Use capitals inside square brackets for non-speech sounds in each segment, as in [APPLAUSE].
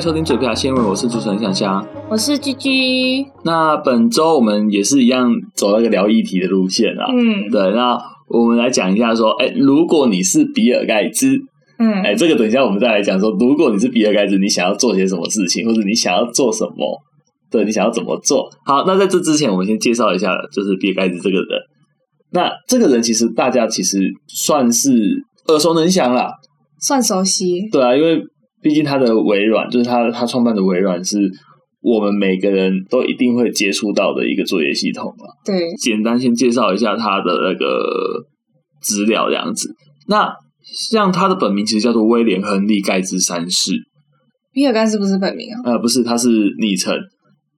迎收听嘴瓢新闻，我是主持人香香，我是居居。那本周我们也是一样走那个聊议题的路线啊。嗯，对。那我们来讲一下说，哎、欸，如果你是比尔盖茨，嗯，哎、欸，这个等一下我们再来讲说，如果你是比尔盖茨，你想要做些什么事情，或者你想要做什么？对，你想要怎么做？好，那在这之前，我们先介绍一下，就是比尔盖茨这个人。那这个人其实大家其实算是耳熟能详啦，算熟悉。对啊，因为。毕竟他的微软就是他他创办的微软是我们每个人都一定会接触到的一个作业系统嘛。对，简单先介绍一下他的那个资料这样子。那像他的本名其实叫做威廉·亨利·盖茨三世。比尔盖茨不是本名啊？呃，不是，他是昵称。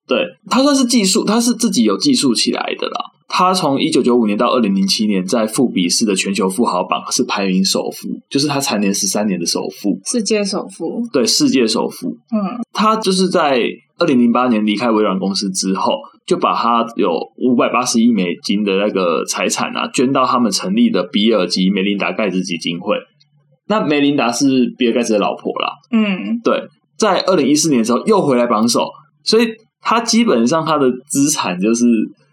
对，他算是技术，他是自己有技术起来的啦。他从一九九五年到二零零七年，在富比士的全球富豪榜是排名首富，就是他蝉联十三年的首富，世界首富。对，世界首富。嗯，他就是在二零零八年离开微软公司之后，就把他有五百八十亿美金的那个财产啊，捐到他们成立的比尔及梅琳达盖茨基金会。那梅琳达是比尔盖茨的老婆啦。嗯，对，在二零一四年的时候又回来榜首，所以他基本上他的资产就是。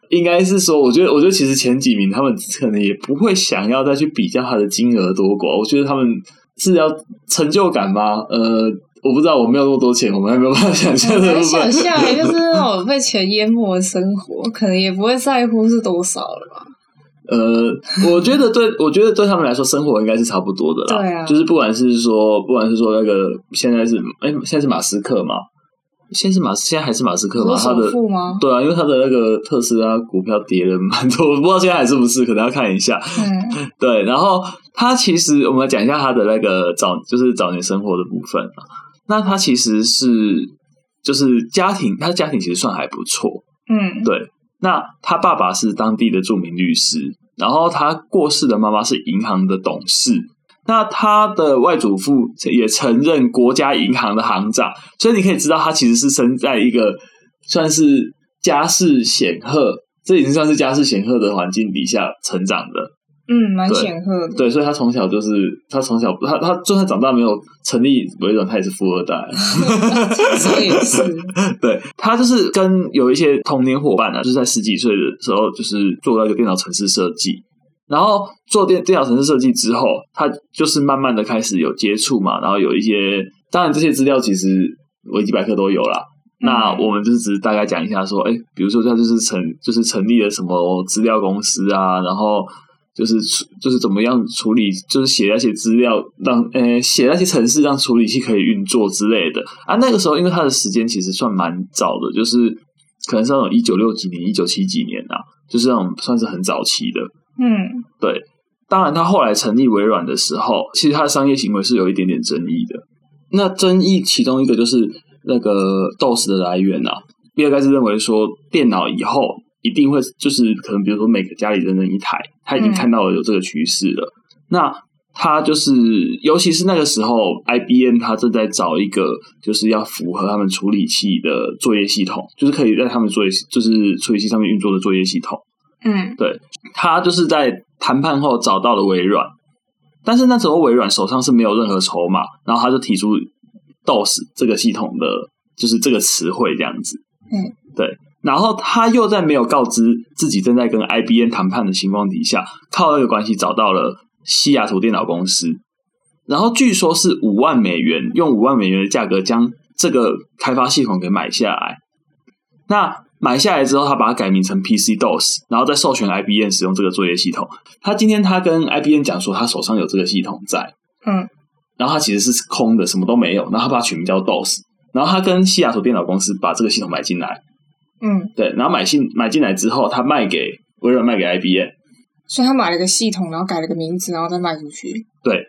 应该是说，我觉得，我觉得其实前几名他们可能也不会想要再去比较他的金额多寡。我觉得他们是要成就感吗？呃，我不知道，我没有那么多钱，我们还没有办法想象。很想象，就是那种 [LAUGHS] 被钱淹没的生活，可能也不会在乎是多少了吧。呃，我觉得对，我觉得对他们来说，生活应该是差不多的啦。对啊，就是不管是说，不管是说那个现在是，哎，现在是马斯克嘛。现在是马斯，现在还是马斯克吗？他的对啊，因为他的那个特斯拉股票跌了蛮多，[LAUGHS] 我不知道现在还是不是，可能要看一下。嗯，[LAUGHS] 对。然后他其实我们来讲一下他的那个早，就是早年生活的部分。那他其实是就是家庭，他家庭其实算还不错。嗯，对。那他爸爸是当地的著名律师，然后他过世的妈妈是银行的董事。那他的外祖父也曾任国家银行的行长，所以你可以知道他其实是生在一个算是家世显赫，这已经算是家世显赫的环境底下成长的。嗯，蛮显赫的。对，所以他从小就是他从小他他就算长大没有成立微软，他也是富二代。所以也是。对，他就是跟有一些童年伙伴呢、啊，就是在十几岁的时候，就是做到一个电脑城市设计。然后做电电脑城市设计之后，他就是慢慢的开始有接触嘛，然后有一些，当然这些资料其实维基百科都有啦。嗯、那我们就是只是大概讲一下说，哎，比如说他就是成就是成立了什么资料公司啊，然后就是就是怎么样处理，就是写那些资料让呃写那些程式让处理器可以运作之类的啊。那个时候因为他的时间其实算蛮早的，就是可能是那种一九六几年、一九七几年啊，就是那种算是很早期的。嗯，对，当然，他后来成立微软的时候，其实他的商业行为是有一点点争议的。那争议其中一个就是那个 DOS 的来源啊，比尔盖茨认为说，电脑以后一定会就是可能，比如说每个家里人人一台，他已经看到了有这个趋势了。嗯、那他就是，尤其是那个时候，IBM 他正在找一个就是要符合他们处理器的作业系统，就是可以在他们作业就是处理器上面运作的作业系统。嗯，对，他就是在谈判后找到了微软，但是那时候微软手上是没有任何筹码，然后他就提出 DOS 这个系统的就是这个词汇这样子。嗯，对，然后他又在没有告知自己正在跟 IBM 谈判的情况底下，靠那个关系找到了西雅图电脑公司，然后据说是五万美元，用五万美元的价格将这个开发系统给买下来。那买下来之后，他把它改名成 PC DOS，然后再授权 IBM 使用这个作业系统。他今天他跟 IBM 讲说，他手上有这个系统在，嗯，然后他其实是空的，什么都没有。然后他把它取名叫 DOS，然后他跟西雅图电脑公司把这个系统买进来，嗯，对，然后买进买进来之后，他卖给微软，卖给 IBM，所以他买了个系统，然后改了个名字，然后再卖出去，对。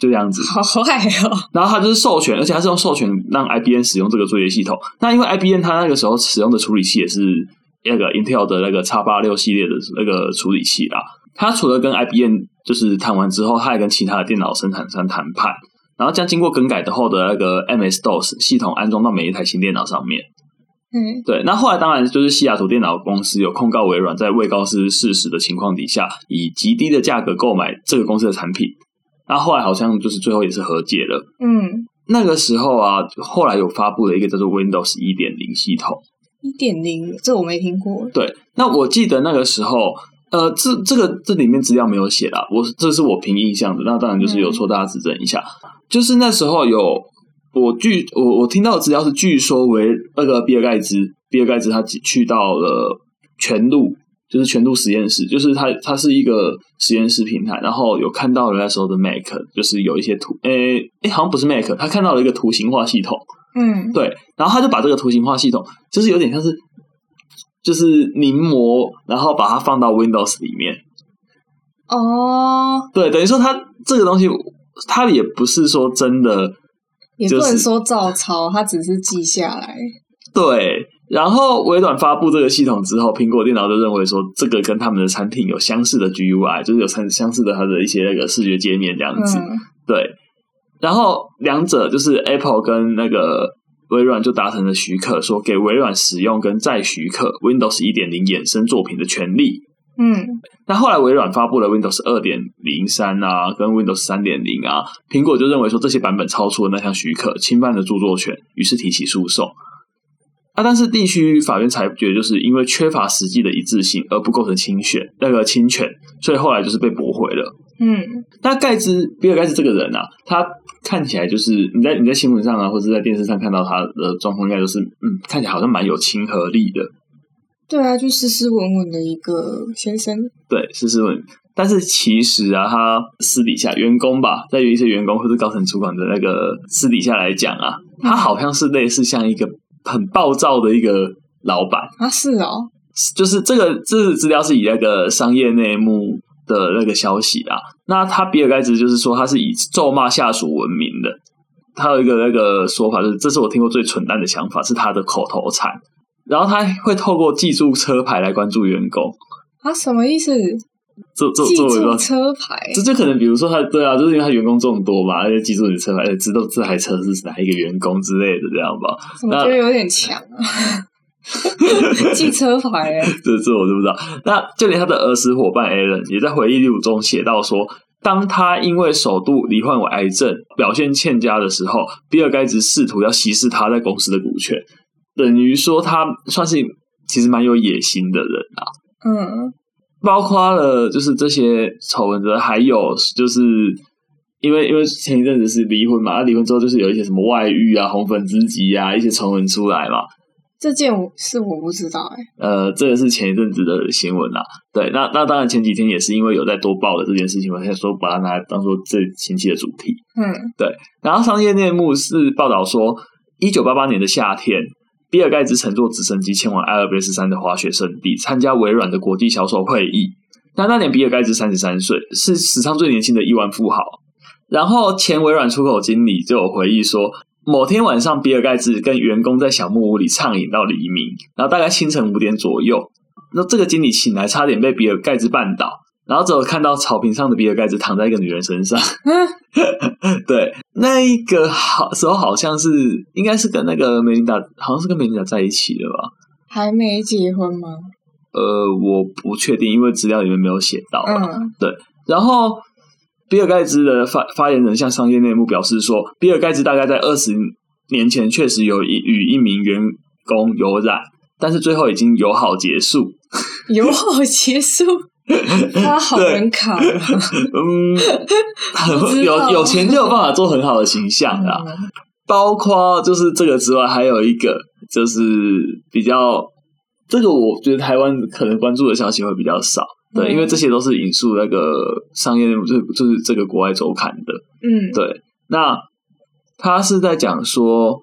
就这样子，好坏哦。然后他就是授权，而且他是用授权让 IBM 使用这个作业系统。那因为 IBM 它那个时候使用的处理器也是那个 Intel 的那个 X 八六系列的那个处理器啦。它除了跟 IBM 就是谈完之后，它还跟其他的电脑生产商谈判，然后将经过更改的后的那个 MS DOS 系统安装到每一台新电脑上面。嗯，对。那后来当然就是西雅图电脑公司有控告微软，在未告知事实的情况底下，以极低的价格购买这个公司的产品。那后来好像就是最后也是和解了。嗯，那个时候啊，后来有发布了一个叫做 Windows 一点零系统。一点零，这我没听过。对，那我记得那个时候，呃，这这个这里面资料没有写啦，我这是我凭印象的，那当然就是有错，大家指正一下。嗯、就是那时候有我据我我听到的资料是，据说为那个比尔盖茨，比尔盖茨他去到了全录，就是全度实验室，就是它它是一个实验室平台，然后有看到了那时候的 Mac，就是有一些图，诶诶，好像不是 Mac，他看到了一个图形化系统。嗯，对，然后他就把这个图形化系统，就是有点像是，就是临摹，然后把它放到 Windows 里面。哦，对，等于说他这个东西，他也不是说真的，就是，也不能说照抄，他只是记下来。对，然后微软发布这个系统之后，苹果电脑就认为说，这个跟他们的产品有相似的 GUI，就是有相相似的它的一些那个视觉界面这样子。嗯、对。然后两者就是 Apple 跟那个微软就达成了许可，说给微软使用跟再许可 Windows 一点零衍生作品的权利。嗯，那后来微软发布了 Windows 二点零三啊，跟 Windows 三点零啊，苹果就认为说这些版本超出了那项许可，侵犯了著作权，于是提起诉讼。啊，但是地区法院裁决就是因为缺乏实际的一致性而不构成侵权，那个侵权，所以后来就是被驳回了。嗯，那盖茨比尔盖茨这个人啊，他看起来就是你在你在新闻上啊，或者在电视上看到他的状况，应该就是嗯，看起来好像蛮有亲和力的。对啊，就斯斯文文的一个先生。对，斯斯文。但是其实啊，他私底下员工吧，在有一些员工或者高层主管的那个私底下来讲啊，他好像是类似像一个很暴躁的一个老板啊。是哦，就是这个这个资料是以那个商业内幕的那个消息啊，那他比尔盖茨就是说他是以咒骂下属闻名的。他有一个那个说法，就是这是我听过最蠢蛋的想法，是他的口头禅。然后他会透过记住车牌来关注员工啊？什么意思？做做记住车牌，这就可能比如说他对啊，就是因为他员工众多嘛，而且记住你的车牌，知道这台车是哪一个员工之类的，这样吧？我觉得有点强啊。[LAUGHS] 记车牌哎，这这我都不知道。那就连他的儿时伙伴 Alan 也在回忆录中写到说，当他因为首度罹患为癌症，表现欠佳的时候，比尔盖茨试图要稀释他在公司的股权，等于说他算是其实蛮有野心的人啊。嗯，包括了就是这些丑闻的，还有就是因为因为前一阵子是离婚嘛，那离婚之后就是有一些什么外遇啊、红粉知己啊一些丑闻出来嘛。这件我是我不知道哎、欸，呃，这个是前一阵子的新闻啦。对，那那当然前几天也是因为有在多报的这件事情，我才说把它拿来当做这星期的主题。嗯，对。然后商业内幕是报道说，一九八八年的夏天，比尔盖茨乘坐直升机前往阿尔卑斯山的滑雪圣地参加微软的国际销售会议。那那年比尔盖茨三十三岁，是史上最年轻的亿万富豪。然后前微软出口经理就有回忆说。某天晚上，比尔盖茨跟员工在小木屋里畅饮到黎明，然后大概清晨五点左右，那这个经理醒来，差点被比尔盖茨绊倒，然后只有看到草坪上的比尔盖茨躺在一个女人身上。嗯、[LAUGHS] 对，那一个好时候好像是应该是跟那个梅琳达，好像是跟梅琳达在一起的吧？还没结婚吗？呃，我不确定，因为资料里面没有写到。嗯，对，然后。比尔盖茨的发发言人向商业内幕表示说，比尔盖茨大概在二十年前确实有一与一名员工有染，但是最后已经友好结束。友好结束，[LAUGHS] 他好人卡了。[LAUGHS] 嗯，有有钱就有办法做很好的形象啊。嗯、包括就是这个之外，还有一个就是比较这个，我觉得台湾可能关注的消息会比较少。对，因为这些都是引述那个商业内幕，就是就是这个国外周刊的。嗯，对，那他是在讲说。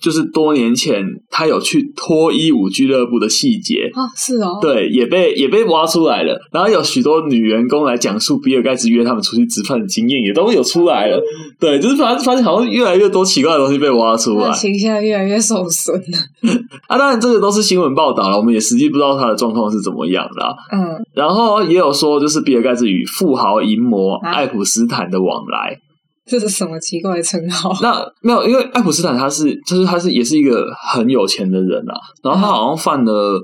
就是多年前，他有去脱衣舞俱乐部的细节啊，是哦，对，也被也被挖出来了。然后有许多女员工来讲述比尔盖茨约他们出去吃饭的经验，也都有出来了。对，就是发发现好像越来越多奇怪的东西被挖出来，形象越来越受损了。[LAUGHS] 啊，当然这个都是新闻报道了，我们也实际不知道他的状况是怎么样的。嗯，然后也有说，就是比尔盖茨与富豪淫魔爱普斯坦的往来。这是什么奇怪的称号？那没有，因为爱普斯坦他是，就是他是也是一个很有钱的人啊。然后他好像犯了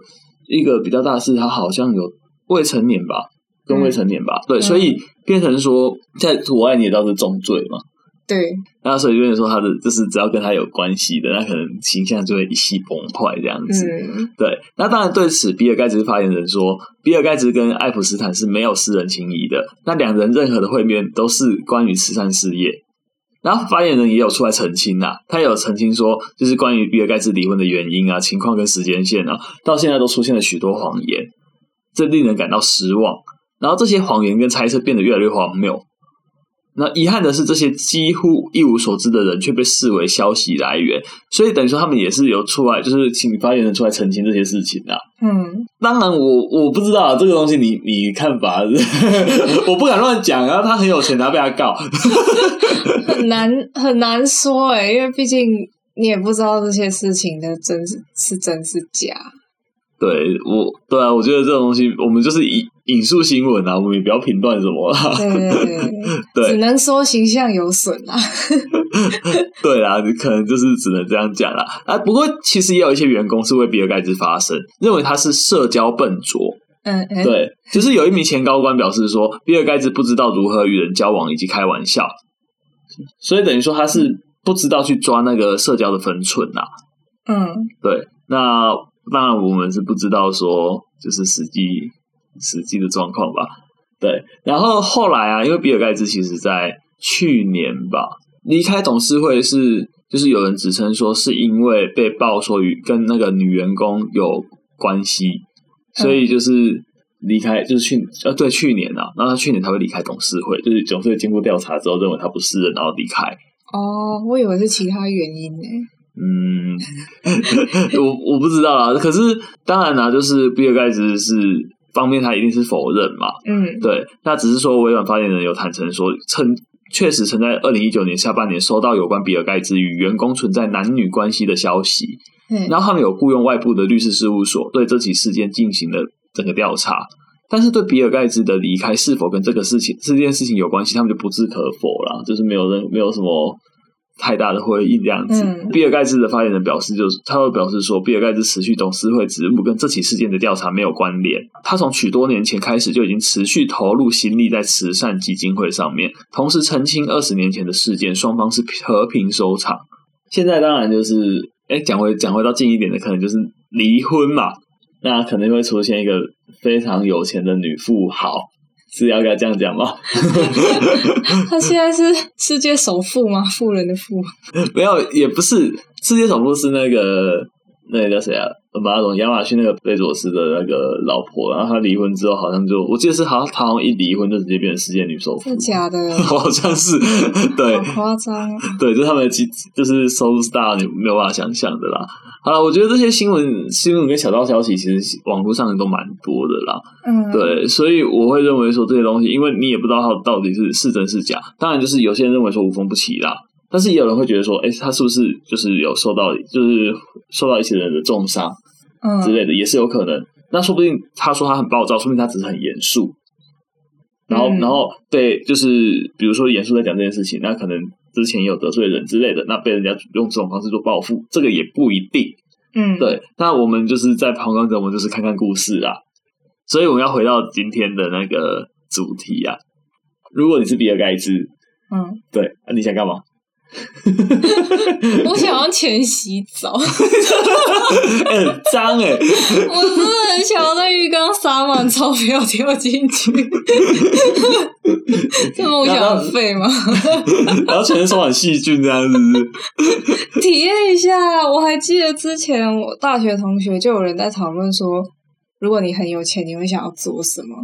一个比较大的事，他好像有未成年吧，跟未成年吧，嗯、对，所以变成说在国外你也知道是重罪嘛。对，那所以就是说他的就是只要跟他有关系的，那可能形象就会一夕崩坏这样子。嗯，对。那当然对此，比尔盖茨发言人说，比尔盖茨跟爱普斯坦是没有私人情谊的，那两人任何的会面都是关于慈善事业。然后发言人也有出来澄清呐、啊，他有澄清说，就是关于比尔盖茨离婚的原因啊、情况跟时间线啊，到现在都出现了许多谎言，这令人感到失望。然后这些谎言跟猜测变得越来越荒谬。那遗憾的是，这些几乎一无所知的人却被视为消息来源，所以等于说他们也是有出来，就是请发言人出来澄清这些事情啊。嗯，当然我我不知道这个东西你，你 [LAUGHS] 你看法？[LAUGHS] 我不敢乱讲啊。他很有钱，他被他告，[LAUGHS] 很难很难说哎、欸，因为毕竟你也不知道这些事情的真是是真是假。对我，对啊，我觉得这种东西，我们就是引引述新闻啊，我们也不要评断什么啦。对对对，对 [LAUGHS] 只能说形象有损啦。[LAUGHS] 对啦，你可能就是只能这样讲啦。啊，不过其实也有一些员工是为比尔盖茨发声，认为他是社交笨拙。嗯嗯，对，就是有一名前高官表示说，[LAUGHS] 比尔盖茨不知道如何与人交往以及开玩笑，所以等于说他是不知道去抓那个社交的分寸呐。嗯，对，那。当然，我们是不知道说就是实际实际的状况吧。对，然后后来啊，因为比尔盖茨其实在去年吧离开董事会是，就是有人指称说是因为被爆说与跟那个女员工有关系，所以就是离开，就是去呃对去年啊，然后他去年才会离开董事会，就是董事会经过调查之后认为他不是人，然后离开。哦，我以为是其他原因呢。嗯，[LAUGHS] 我我不知道啊。可是当然啦，就是比尔盖茨是方面，他一定是否认嘛。嗯，对。那只是说，微软发言人有坦诚说，称确实曾在二零一九年下半年收到有关比尔盖茨与员工存在男女关系的消息。嗯，然后他们有雇佣外部的律师事务所对这起事件进行了整个调查，但是对比尔盖茨的离开是否跟这个事情这件事情有关系，他们就不置可否了，就是没有人没有什么。太大的回应这样子，嗯、比尔盖茨的发言人表示，就是他会表示说，比尔盖茨辞去董事会职务跟这起事件的调查没有关联。他从许多年前开始就已经持续投入心力在慈善基金会上面，同时澄清二十年前的事件，双方是和平收场。现在当然就是，哎，讲回讲回到近一点的，可能就是离婚嘛，那可能会出现一个非常有钱的女富豪。是要该这样讲吗？[LAUGHS] 他现在是世界首富吗？富人的富？[LAUGHS] 没有，也不是。世界首富是那个那个叫谁啊？马总，亚马逊那个贝佐斯的那个老婆。然后他离婚之后，好像就我记得是好像他好像一离婚就直接变成世界女首富。是假的？[LAUGHS] 好像是。对，好夸张。对，就是他们的就是收入是大，你没有办法想象的啦。好了，我觉得这些新闻、新闻跟小道消息，其实网络上都蛮多的啦。嗯，对，所以我会认为说这些东西，因为你也不知道它到底是是真是假。当然，就是有些人认为说无风不起浪，但是也有人会觉得说，哎，他是不是就是有受到，就是受到一些人的重伤，嗯之类的，也是有可能。那说不定他说他很暴躁，说明他只是很严肃。然后，嗯、然后对，就是比如说严肃在讲这件事情，那可能。之前有得罪人之类的，那被人家用这种方式做报复，这个也不一定。嗯，对。那我们就是在旁观者，我们就是看看故事啊。所以我们要回到今天的那个主题啊。如果你是比尔盖茨，嗯，对，那、啊、你想干嘛？[LAUGHS] 我想要钱洗澡，[LAUGHS] 很脏哎！我真的很想要在浴缸撒满钞票跳进去，[LAUGHS] 这梦想很废吗？然后全身充满细菌这样子，体验一下。我还记得之前我大学同学就有人在讨论说，如果你很有钱，你会想要做什么？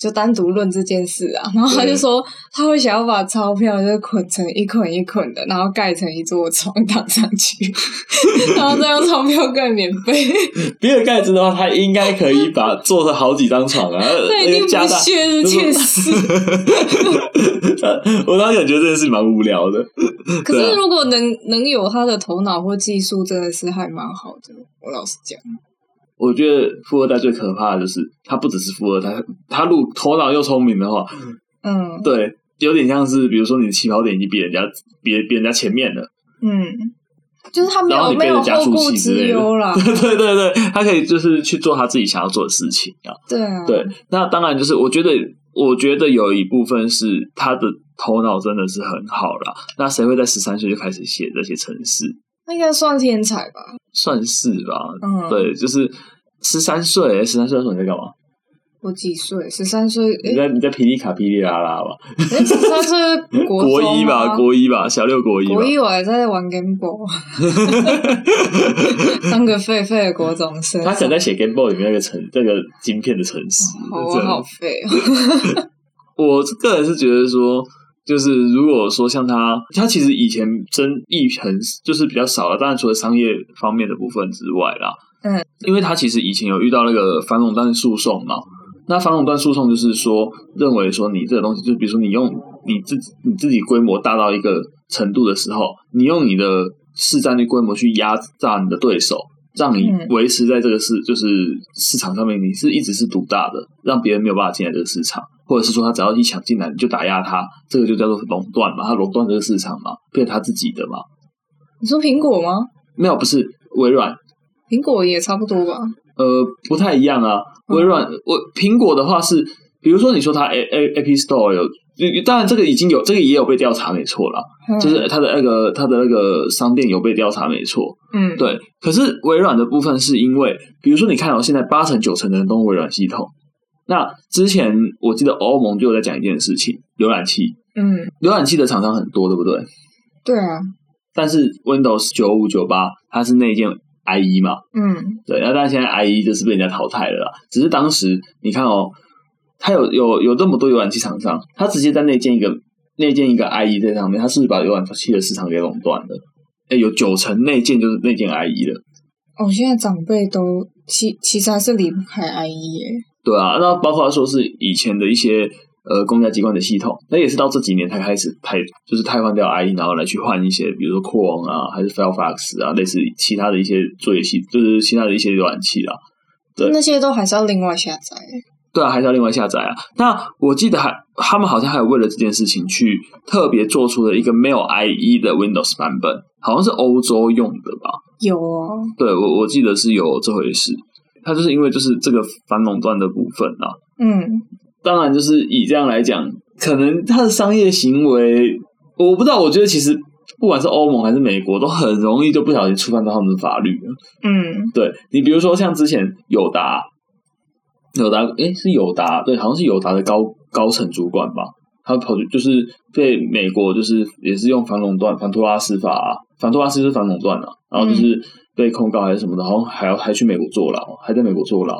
就单独论这件事啊，然后他就说他会想要把钞票就捆成一捆一捆的，然后盖成一座床躺上去，[LAUGHS] 然后再用钞票盖棉被。[LAUGHS] 比尔盖茨的话，他应该可以把做成好几张床啊，那一定不屑这件事。我当时觉得这件事蛮无聊的。可是如果能能有他的头脑或技术，真的是还蛮好的。我老实讲。我觉得富二代最可怕的就是他不只是富二代，他如果头脑又聪明的话，嗯，对，有点像是比如说你的起跑点已经比人家比比人家前面了，嗯，就是他没有没有后顾之忧了，[LAUGHS] 对对对对，他可以就是去做他自己想要做的事情啊，对啊，对，那当然就是我觉得我觉得有一部分是他的头脑真的是很好了。那谁会在十三岁就开始写这些程式？那应该算天才吧？算是吧。嗯，对，就是十三岁，十三岁的时候你在干嘛？我几岁？十三岁？你在你在霹雳卡霹雳拉拉吧？十三岁 [LAUGHS] 国国一吧，国一吧，小六国一。国一我还在玩 Game Boy，[LAUGHS] 当个废废的国中生。他可能在写 Game Boy 里面那个城，那个晶片的城市。我好废。[LAUGHS] 我个人是觉得说，就是如果说像他，他其实以前争议很就是比较少了，当然除了商业方面的部分之外啦，嗯，因为他其实以前有遇到那个反垄断诉讼嘛。那反垄断诉讼就是说，认为说你这个东西，就比如说你用你自己你自己规模大到一个程度的时候，你用你的市占率规模去压榨你的对手，让你维持在这个市就是市场上面，你是一直是独大的，让别人没有办法进来这个市场，或者是说他只要一抢进来，你就打压他，这个就叫做垄断嘛，他垄断这个市场嘛，变成他自己的嘛。你说苹果吗？没有，不是微软，苹果也差不多吧。呃，不太一样啊。微软，我苹果的话是，比如说你说它 A A App Store 有，当然这个已经有，这个也有被调查，没错啦。嗯、就是它的那个它的那个商店有被调查，没错。嗯，对。可是微软的部分是因为，比如说你看到现在八成九成的人都用微软系统。那之前我记得欧盟就有在讲一件事情，浏览器。嗯，浏览器的厂商很多，对不对？对啊。但是 Windows 九五九八它是内建。IE 嘛，嗯，对，那但是现在 IE 就是被人家淘汰了啦。只是当时你看哦，它有有有这么多浏览器厂商，它直接在内建一个内建一个 IE 在上面，它是不是把浏览器的市场给垄断了？哎，有九成内建就是内建 IE 的。哦，现在长辈都其其实还是离不开 IE 耶。对啊，那包括说是以前的一些。呃，公家机关的系统，那也是到这几年才开始汰，就是汰换掉 IE，然后来去换一些，比如说 Chrome 啊，还是 Firefox 啊，类似其他的一些作业系，就是其他的一些浏览器啊。对，那些都还是要另外下载。对啊，还是要另外下载啊。那我记得还他们好像还有为了这件事情去特别做出了一个没有 IE 的 Windows 版本，好像是欧洲用的吧？有啊，对我我记得是有这回事。它就是因为就是这个反垄断的部分啊。嗯。当然，就是以这样来讲，可能他的商业行为，我不知道。我觉得其实不管是欧盟还是美国，都很容易就不小心触犯到他们的法律了。嗯，对，你比如说像之前友达，友达诶是友达，对，好像是友达的高高层主管吧，他跑去就是被美国就是也是用反垄断、反托拉斯法、啊，反托拉斯就是反垄断啊，然后就是被控告还是什么的，好像还要还去美国坐牢，还在美国坐牢。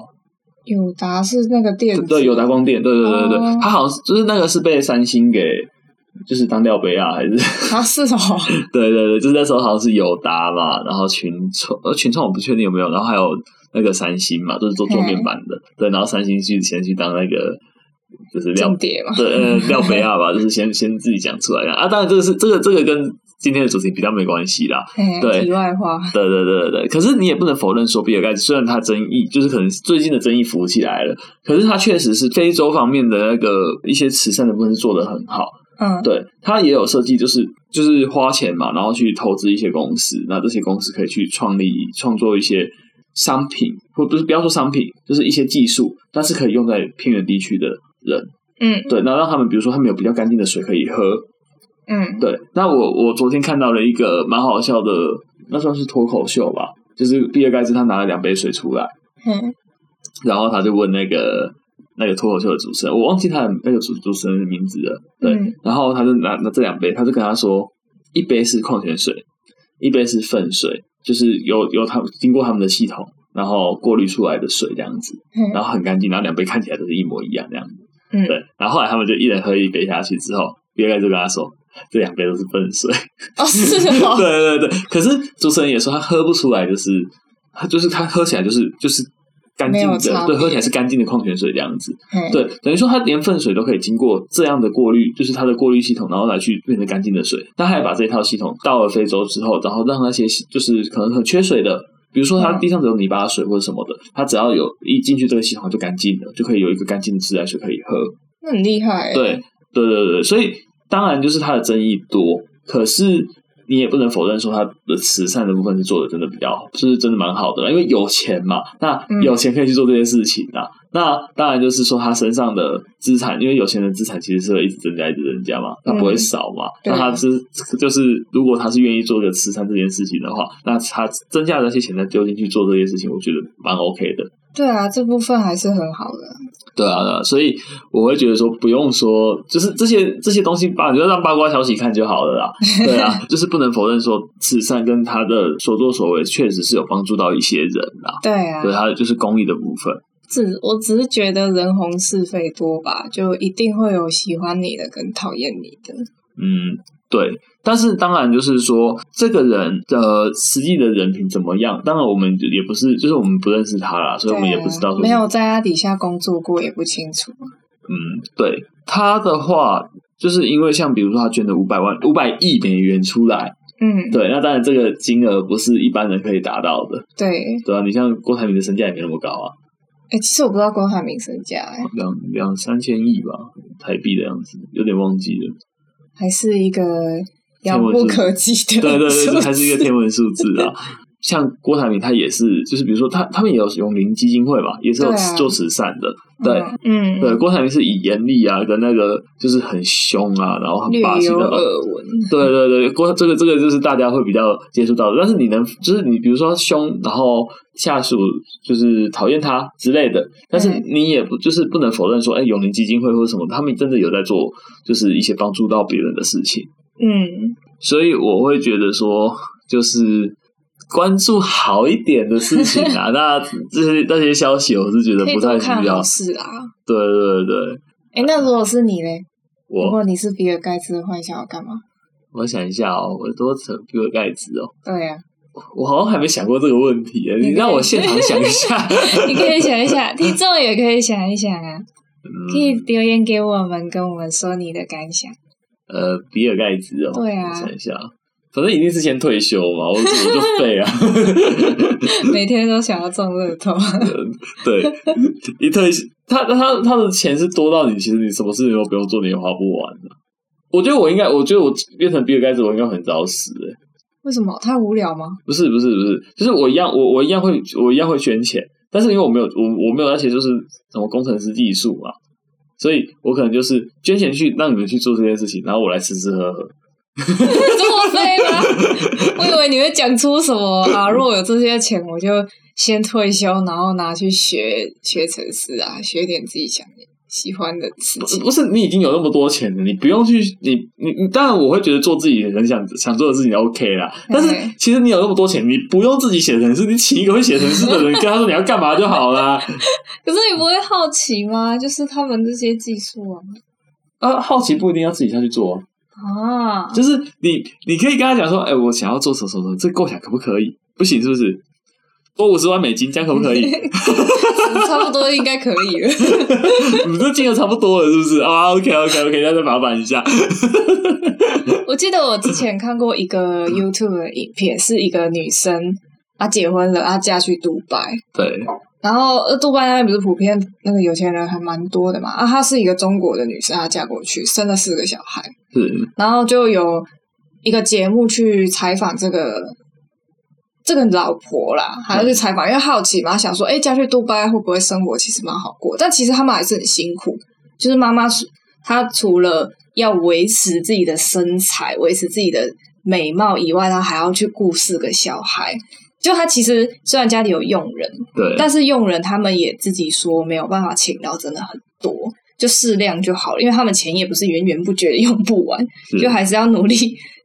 友达是那个店，对，友达光电，对对对对对，他、哦、好像是就是那个是被三星给就是当吊杯啊，还是啊是哦，[LAUGHS] 对对对，就是那时候好像是友达嘛，然后群创呃群创我不确定有没有，然后还有那个三星嘛，都、就是做桌面板的，对，然后三星去先去当那个就是料碟嘛，对呃料杯啊吧，[LAUGHS] 就是先先自己讲出来啊，当然这个是这个这个跟。今天的主题比较没关系啦，嘿对，题外话，对对对对对。可是你也不能否认说，比尔盖茨虽然他争议就是可能最近的争议浮起来了，可是他确实是非洲方面的那个一些慈善的部分是做得很好。嗯，对，他也有设计，就是就是花钱嘛，然后去投资一些公司，那这些公司可以去创立创作一些商品，或不是不要说商品，就是一些技术，但是可以用在偏远地区的人。嗯，对，那让他们比如说他们有比较干净的水可以喝。嗯，对，那我我昨天看到了一个蛮好笑的，那算是脱口秀吧，就是比尔盖茨他拿了两杯水出来，嗯，然后他就问那个那个脱口秀的主持人，我忘记他的那个主主持人的名字了，对，嗯、然后他就拿拿这两杯，他就跟他说，一杯是矿泉水，一杯是粪水，就是由由他经过他们的系统，然后过滤出来的水这样子，嗯，然后很干净，然后两杯看起来都是一模一样这样子，嗯，对，然后后来他们就一人喝一杯下去之后，比尔盖茨就跟他说。这两杯都是粪水哦，是哦，[LAUGHS] 对对对。可是主持人也说他喝不出来，就是他就是他喝起来就是就是干净的，对，喝起来是干净的矿泉水这样子。对，等于说他连粪水都可以经过这样的过滤，就是它的过滤系统，然后来去变成干净的水。他还把这套系统到了非洲之后，然后让那些就是可能很缺水的，比如说他地上只有泥巴水或者什么的，他只要有一进去这个系统就干净了，就可以有一个干净的自来水可以喝。那很厉害。对对对对，所以。当然，就是他的争议多，可是你也不能否认说他的慈善的部分是做的真的比较好，就是真的蛮好的，因为有钱嘛，那有钱可以去做这件事情啊。嗯、那当然就是说他身上的资产，因为有钱人资产其实是会一直增加一直增加嘛，他不会少嘛。嗯、那他是就是如果他是愿意做个慈善这件事情的话，那他增加的那些钱再丢进去做这件事情，我觉得蛮 OK 的。对啊，这部分还是很好的。对啊，对啊，所以我会觉得说不用说，就是这些这些东西吧，你就让八卦消息看就好了啦。[LAUGHS] 对啊，就是不能否认说慈善跟他的所作所为确实是有帮助到一些人啦。对啊，对，他就是公益的部分。只我只是觉得人红是非多吧，就一定会有喜欢你的跟讨厌你的。嗯，对。但是当然就是说，这个人的实际的人品怎么样？当然我们也不是，就是我们不认识他啦，所以我们也不知道说。没有在他底下工作过，也不清楚。嗯，对。他的话，就是因为像比如说他捐了五百万、五百亿美元出来。嗯，对。那当然这个金额不是一般人可以达到的。对。对啊，你像郭台铭的身价也没那么高啊。哎、欸，其实我不知道郭台铭身价，哎，两两三千亿吧，台币的样子，有点忘记了。还是一个遥不可及的，对对对，还是一个天文数字啊。[LAUGHS] 像郭台铭，他也是，就是比如说他他们也有永龄基金会嘛，也是有做慈善的。对，嗯，对，郭台铭是以严厉啊，跟那个就是很凶啊，然后很霸气的耳闻。对对对，郭这个这个就是大家会比较接触到的。但是你能，就是你比如说凶，然后下属就是讨厌他之类的，但是你也不就是不能否认说，哎，永林基金会或者什么，他们真的有在做，就是一些帮助到别人的事情。嗯，所以我会觉得说，就是。关注好一点的事情啊，[LAUGHS] 那这些那些消息，我是觉得不太需要。是啊，对对对。哎、欸，那如果是你嘞？我如果你是比尔盖茨的话，想要干嘛？我想一下哦，我多成比尔盖茨哦。对呀、啊，我好像还没想过这个问题，你让我现场想一下。[LAUGHS] 你可以想一下，[LAUGHS] 听众也可以想一想啊，可以留言给我们，跟我们说你的感想。呃，比尔盖茨哦，对啊，我想一下。反正一定是先退休嘛，我我就废啊！[LAUGHS] 每天都想要中乐透。[LAUGHS] 对，一退休，他他他的钱是多到你其实你什么事情都不用做，你也花不完的。我觉得我应该，我觉得我变成比尔盖茨，我应该很早死诶。为什么？太无聊吗？不是不是不是，就是我一样，我我一样会，我一样会捐钱，但是因为我没有我我没有那些就是什么工程师技术嘛，所以我可能就是捐钱去让你们去做这件事情，然后我来吃吃喝喝。这么废吗？我以为你会讲出什么啊！如果有这些钱，我就先退休，然后拿去学学程式啊，学点自己想喜欢的事情。不是，你已经有那么多钱了，你不用去你你你。当然，我会觉得做自己很想想做的事情 OK 啦。但是其实你有那么多钱，你不用自己写程式，你请一个会写程式的人，跟他说你要干嘛就好啦。可是你不会好奇吗？就是他们这些技术啊，啊，好奇不一定要自己下去做啊。啊，就是你，你可以跟他讲说，哎、欸，我想要做什么什么，这构想可不可以？不行，是不是？多五十万美金，这样可不可以？[LAUGHS] 差不多应该可以了。[LAUGHS] 你这金额差不多了，是不是？啊，OK，OK，OK，那再麻烦一下。[LAUGHS] 我记得我之前看过一个 YouTube 的影片，是一个女生，她结婚了，她嫁去杜拜。对。然后，呃，杜拜那边不是普遍那个有钱人还蛮多的嘛？啊，她是一个中国的女生，她嫁过去，生了四个小孩。是。然后就有一个节目去采访这个这个老婆啦，还要去采访，因为好奇嘛，想说，哎，嫁去杜拜会不会生活其实蛮好过？但其实他们还是很辛苦，就是妈妈是她除了要维持自己的身材、维持自己的美貌以外，她还要去顾四个小孩。就他其实虽然家里有佣人，对，但是佣人他们也自己说没有办法请到真的很多，就适量就好了，因为他们钱也不是源源不绝的用不完，就还是要努力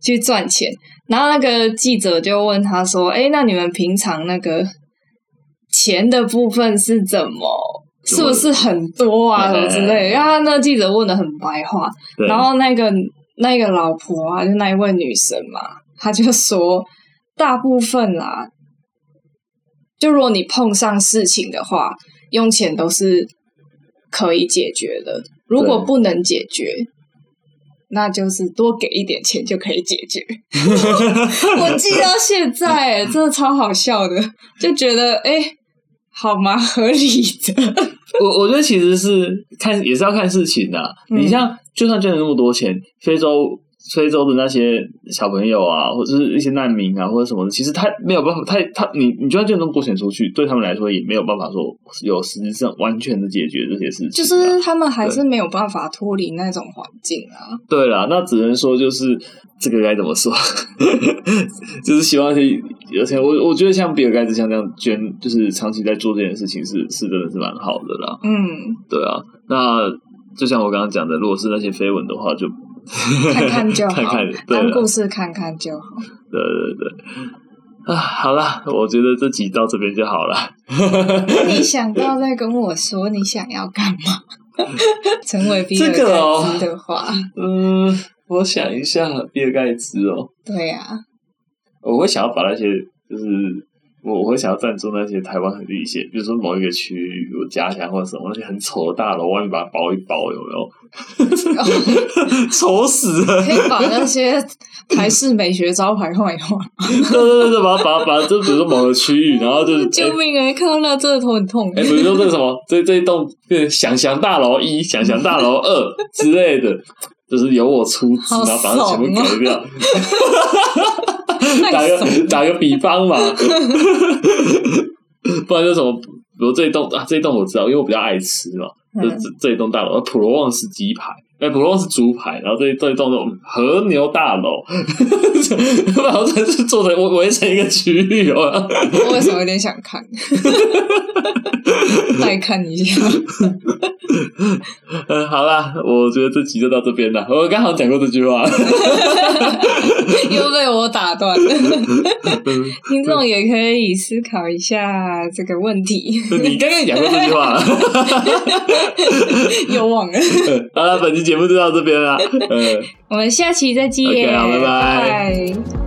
去赚钱。然后那个记者就问他说：“哎，那你们平常那个钱的部分是怎么？是不是很多啊？[LAUGHS] 什么之类的？”因为他那个记者问的很白话，然后那个那个老婆啊，就那一位女生嘛，她就说大部分啦。就如果你碰上事情的话，用钱都是可以解决的。如果不能解决，那就是多给一点钱就可以解决。[LAUGHS] 我记到现在，真的超好笑的，就觉得哎、欸，好蛮合理的。我我觉得其实是看也是要看事情的。嗯、你像就算捐了那么多钱，非洲非洲的那些小朋友啊，或者是一些难民啊，或者什么的，其实他没有办法，他他你你就算建这么多钱出去，对他们来说也没有办法说有实质上完全的解决这些事情，就是他们还是没有办法脱离那种环境啊。对啦，那只能说就是这个该怎么说，[LAUGHS] 就是希望可以，而且我我觉得像比尔盖茨像这样捐，就是长期在做这件事情，是是真的是蛮好的啦。嗯，对啊，那就像我刚刚讲的，如果是那些绯闻的话，就。[LAUGHS] 看看就好，看看当故事看看就好。对对对，啊，好了，我觉得这集到这边就好了。[LAUGHS] 你想到再跟我说你想要干嘛？[LAUGHS] 成为比尔盖茨的话，这个哦，嗯，我想一下，比尔盖茨哦，对呀，啊，我会想要把那些就是。我我会想要赞助那些台湾很一些，比如说某一个区域，我家乡或者什么那些很丑的大楼，外面把它包一包，有没有？[LAUGHS] 丑死了！可以把那些台式美学招牌换一换。对对对，把它把它把它，就比如说某个区域，然后就是救命啊！欸、看到那真的头很痛。哎、欸，比如说这个什么，这这一栋想翔大楼一、想翔大楼二之类的，就是由我出资，然后把它全部改掉。[LAUGHS] [LAUGHS] 打个 [LAUGHS] 打个比方嘛，[LAUGHS] 不然就什么，比如这一栋啊，这一栋我知道，因为我比较爱吃嘛，就这这一栋大楼，普罗旺斯鸡排，哎，普罗旺斯猪排，然后这一这一栋是和牛大楼，[LAUGHS] 然后这是做成围围成一个区域哦。我为什么有点想看？再看一下。嗯，好啦，我觉得这集就到这边了。我刚好讲过这句话，又被我打断了。[LAUGHS] 听众也可以思考一下这个问题。你刚刚讲过这句话，[LAUGHS] 又忘了。好了，本期节目就到这边了。[LAUGHS] 嗯，我们下期再见。Okay, 好，拜拜。拜拜。